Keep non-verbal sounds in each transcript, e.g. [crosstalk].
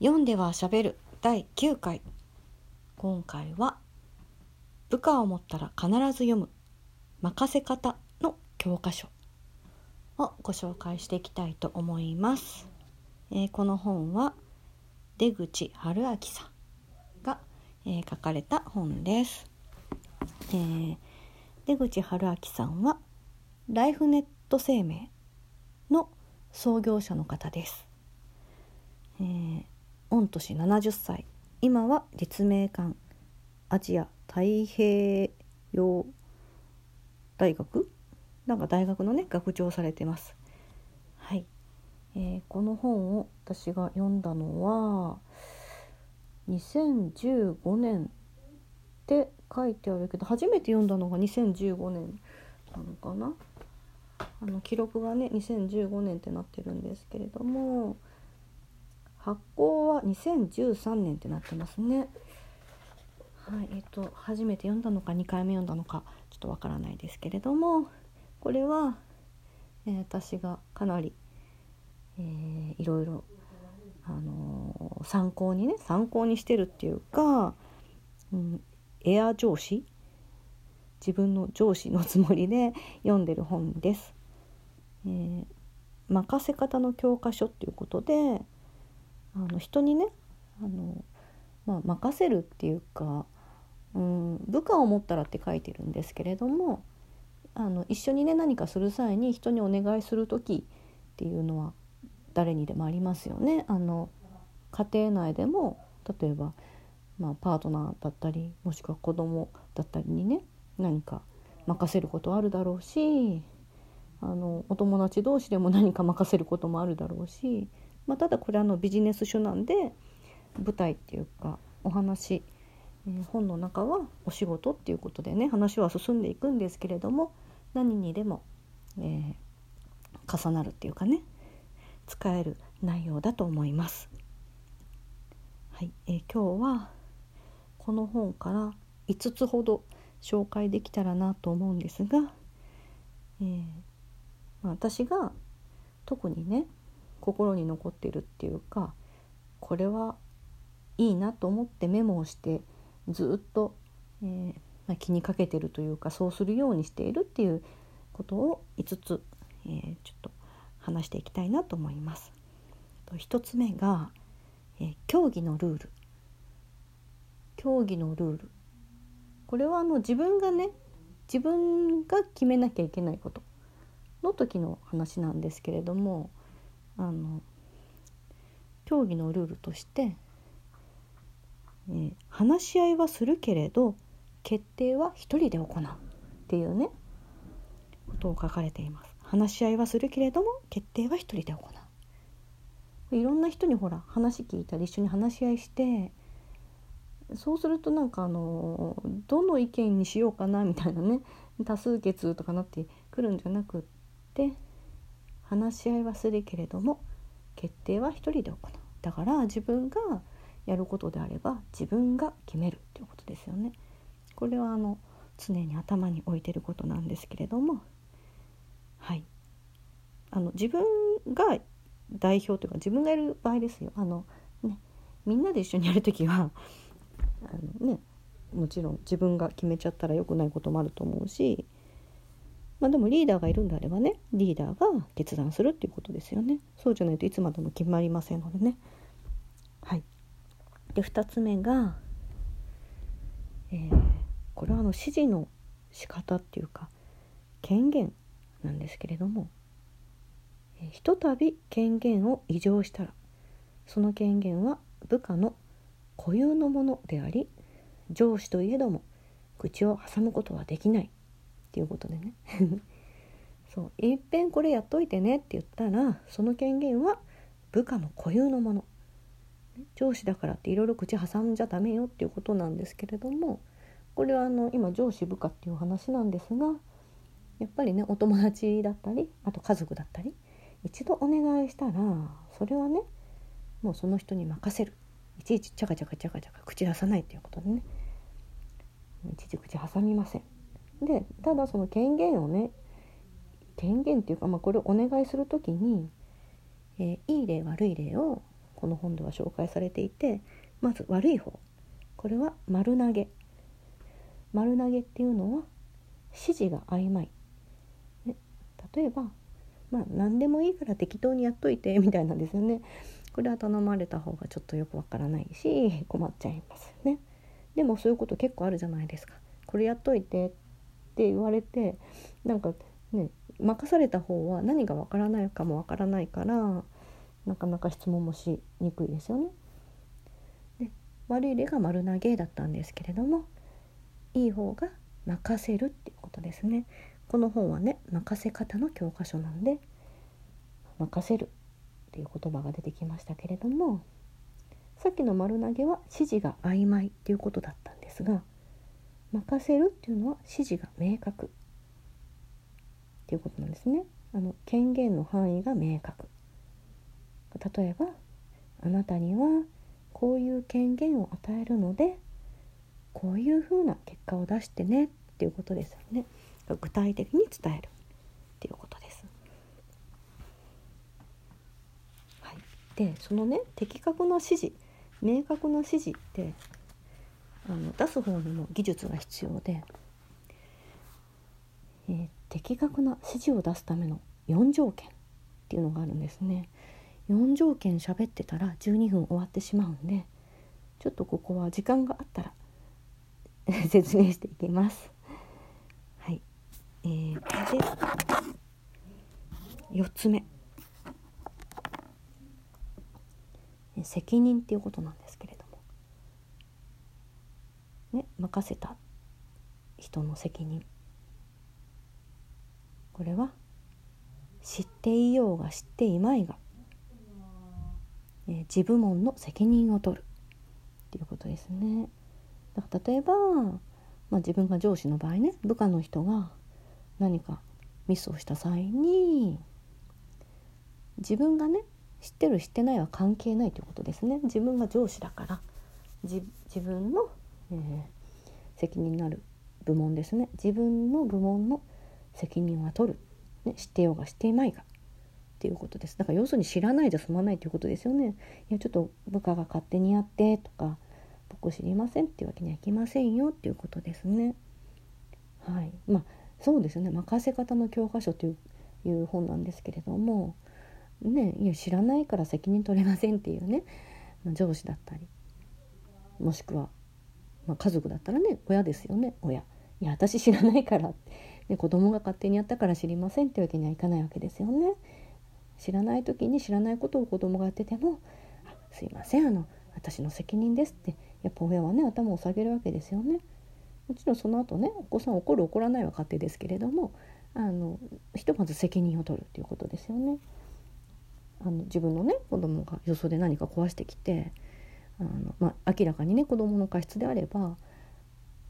読んではしゃべる第9回。今回は部下を持ったら必ず読む。任せ方の教科書。をご紹介していきたいと思います、えーこの本は出口春明さんが、えー書かれた本です、えー出口春明さんはライフネット生命の創業者の方です。えー御年70歳。今は立命館。アジア太平洋大学？なんか大学のね学長されてます。はい、えーこの本を私が読んだのは2015年って書いてあるけど初めて読んだのが2015年なのかな？あの記録がね2015年ってなってるんですけれども発行は2013年ってなってますね。はい、えっ、と初めて読んだのか2回目読んだのかちょっとわからないですけれどもこれは、えー私がかなり、えーいろいろ、あのー参考にね参考にしてるっていうか、うん、エア上司自分の上司のつもりで読んでる本です。えー任せ方の教科書っていうことであの人にねあの、まあ、任せるっていうか、うん、部下を持ったらって書いてるんですけれどもあの一緒にね何かする際に人にお願いする時っていうのは誰にでもありますよね。あの家庭内でも例えば、まあ、パートナーだったりもしくは子供だったりにね何か任せることあるだろうしあのお友達同士でも何か任せることもあるだろうし、まあ、ただこれあのビジネス書なんで舞台っていうかお話、えー本の中はお仕事っていうことでね話は進んでいくんですけれども何にでも、えー重なるっていうかね使える内容だと思います。はい、えー今日はこの本から5つほど紹介できたらなと思うんですが、えーまあ私が特にね心に残ってるっていうかこれはいいなと思ってメモをしてずっと、えーまあ気にかけてるというかそうするようにしているっていうことを5つ、えーちょっと話していきたいなと思います。と1つ目が、えー競技のルール競技のルールこれはあの自分がね自分が決めなきゃいけないことの時の話なんですけれどもあの競技のルールとして、えー話し合いはするけれど決定は一人で行うっていうねことを書かれています。話し合いはするけれども決定は一人で行う。いろんな人にほら話聞いたり一緒に話し合いしてそうするとなんかあのどの意見にしようかなみたいなね多数決とかなってくるんじゃなくって話し合いはするけれども決定は一人で行う。だから自分がやることであれば自分が決めるっていうことですよね。これはあの常に頭に置いてることなんですけれどもはい。あの自分が代表というか自分がやる場合ですよ。あの、ね、みんなで一緒にやる時はあの、ね、もちろん自分が決めちゃったら良くないこともあると思うし、まあ、でもリーダーがいるんであればねリーダーが決断するっていうことですよね。そうじゃないといつまでも決まりませんのでね。はい。で2つ目が、えーこれはあの指示の仕方っていうか権限なんですけれどもえーひとたび権限を異常したらその権限は部下の固有のものであり上司といえども口を挟むことはできない。っていうことでね。[laughs] そう。いっぺんこれやっといてねって言ったらその権限は部下の固有のもの。上司だからっていろいろ口挟んじゃダメよっていうことなんですけれどもこれはあの今上司部下っていう話なんですがやっぱりねお友達だったりあと家族だったり一度お願いしたらそれはねもうその人に任せる。いちいちチャカチャカチャカチャカ口出さないっていうことでね。いちいち口挟みません。でただその権限をね権限っていうか、まあ、これをお願いする時に、えーいい例悪い例をこの本では紹介されていてまず悪い方。これは丸投げ。丸投げっていうのは指示が曖昧、ね、例えばまあ何でもいいから適当にやっといてみたいなんですよね。これは頼まれた方がちょっとよくわからないし困っちゃいますよね。でもそういうこと結構あるじゃないですか。これやっといてっって言われてなんかね任された方は何がわからないかもわからないからなかなか質問もしにくいですよね。で悪い例が丸投げだったんですけれどもいい方が任せるっていうことですね。この本はね任せ方の教科書なんで任せるっていう言葉が出てきましたけれどもさっきの丸投げは指示が曖昧っていうことだったんですが任せるっていうのは指示が明確っていうことなんですね。あの権限の範囲が明確例えばあなたにはこういう権限を与えるのでこういうふうな結果を出してねっていうことですよね具体的に伝えるっていうことです。はい、でそのね的確な指示明確な指示ってあの出す方にも技術が必要で、えー、的確な指示を出すための4条件っていうのがあるんですね。4条件喋ってたら12分終わってしまうんでちょっとここは時間があったら [laughs] 説明していきます。はい、えー、で4つ目責任っていうことなんすけれども、ね、任せた人の責任。これは知っていようが知っていまいがえ自部門の責任を取る。っていうことですね。だから例えば、まあ、自分が上司の場合ね部下の人が何かミスをした際に自分がね知ってる知ってないは関係ないということですね。自分が上司だから自分の、えー、責任のある部門ですね。自分の部門の責任は取る、ね、知ってようが知っていまいがっていうことです。だから要するに知らないじゃ済まないということですよね。いやちょっと部下が勝手にやってとか僕知りませんっていうわけにはいきませんよっていうことですね。はい。まあそうですね。任せ方の教科書という本なんですけれどもねいや知らないから責任取れませんっていうね、上司だったりもしくは、まあ、家族だったらね親ですよね親いや私知らないから、ね、子供が勝手にやったから知りませんってわけにはいかないわけですよね。知らない時に知らないことを子供がやってても「すいませんあの私の責任です」ってやっぱ親はね頭を下げるわけですよね。もちろんその後ねお子さん怒る怒らないは勝手ですけれどもあのひとまず責任を取るっていうことですよね。あの自分のね子供がよそで何か壊してきてあの、まあ、明らかにね子供の過失であれば、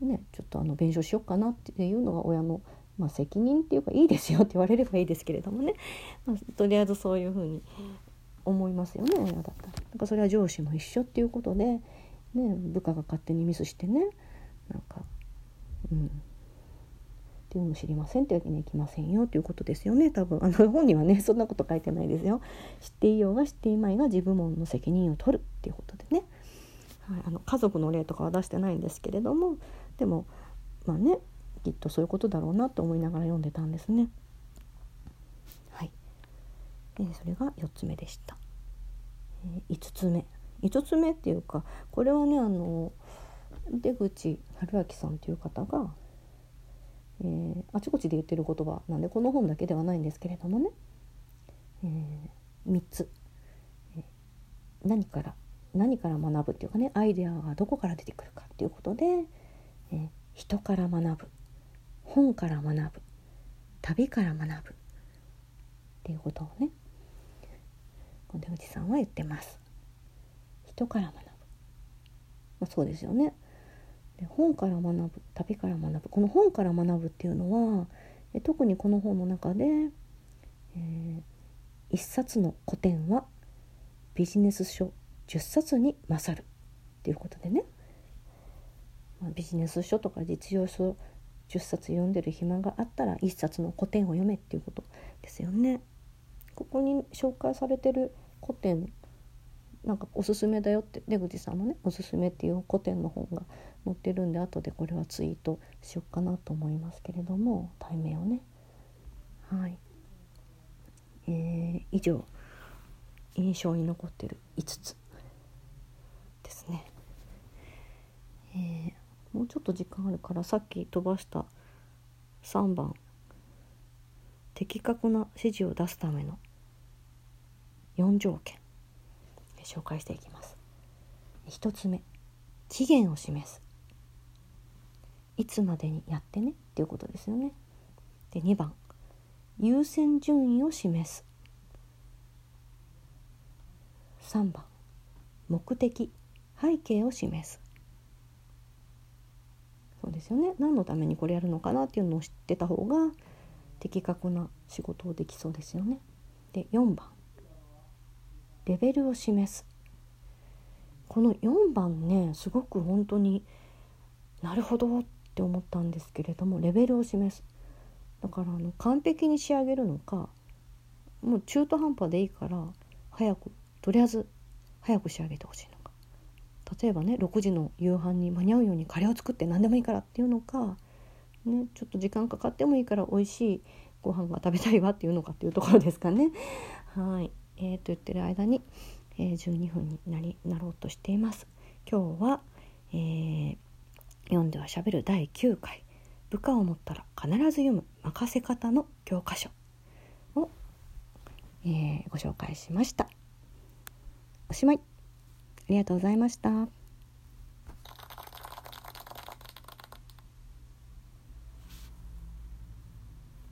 ね、ちょっとあの弁償しようかなっていうのが親のまあ、責任っていうかいいですよって言われればいいですけれどもね、[laughs] まあ、とりあえずそういうふうに思いますよね親だったら。なんかそれは上司も一緒っていうことで、ね、部下が勝手にミスしてねなんかうんっていうのも知りませんってわけにはいきませんよということですよね多分あの本にはねそんなこと書いてないですよ。知っていようが知っていまいが自分の責任を取るっていうことでね、はい、あの家族の例とかは出してないんですけれどもでもまあねきっとそういうことだろうなと思いながら読んでたんですね。はい、でそれが4つ目でした。えー、5つ目5つ目っていうかこれはねあの出口春明さんという方が、えー、あちこちで言ってる言葉なんでこの本だけではないんですけれどもね、えー、3つ、えー、何から何から学ぶっていうかねアイデアがどこから出てくるかっていうことで、えー、人から学ぶ本から学ぶ旅から学ぶっていうことをね出口さんは言ってます。人から学ぶ、まあ、そうですよね。で本から学ぶ旅から学ぶ。この本から学ぶっていうのはえ特にこの本の中で、えー、一冊の古典はビジネス書10冊に勝るっていうことでね、まあ、ビジネス書とか実用書10冊読んでる暇があったら1冊の古典を読めっていうことですよね。ここに紹介されてる古典なんかおすすめだよって出口さんもねおすすめっていう古典の本が載ってるんで後でこれはツイートしようかなと思いますけれども題名をね。はい。えー、以上印象に残ってる5つ。ですね。えー、もうちょっと時間あるからさっき飛ばした3番的確な指示を出すための4条件紹介していきます。1つ目期限を示す。いつまでにやってねっていうことですよね。で2番優先順位を示す。3番目的。背景を示す。そうですよね。何のためにこれやるのかなっていうのを知ってた方が的確な仕事をできそうですよね。で4番。レベルを示す。この4番ねすごく本当になるほどって思ったんですけれどもレベルを示す。だからあの完璧に仕上げるのかもう中途半端でいいから早くとりあえず早く仕上げてほしいの。例えばね6時の夕飯に間に合うようにカレーを作って何でもいいからっていうのか、ね、ちょっと時間かかってもいいから美味しいご飯が食べたいわっていうのかっていうところですかね。はいえー、と言ってる間に、えー、12分になりなろうとしています。今日は、えー、読んではしゃべる第9回部下を持ったら必ず読む任せ方の教科書を、えー、ご紹介しました。おしまい。ありがとうございました。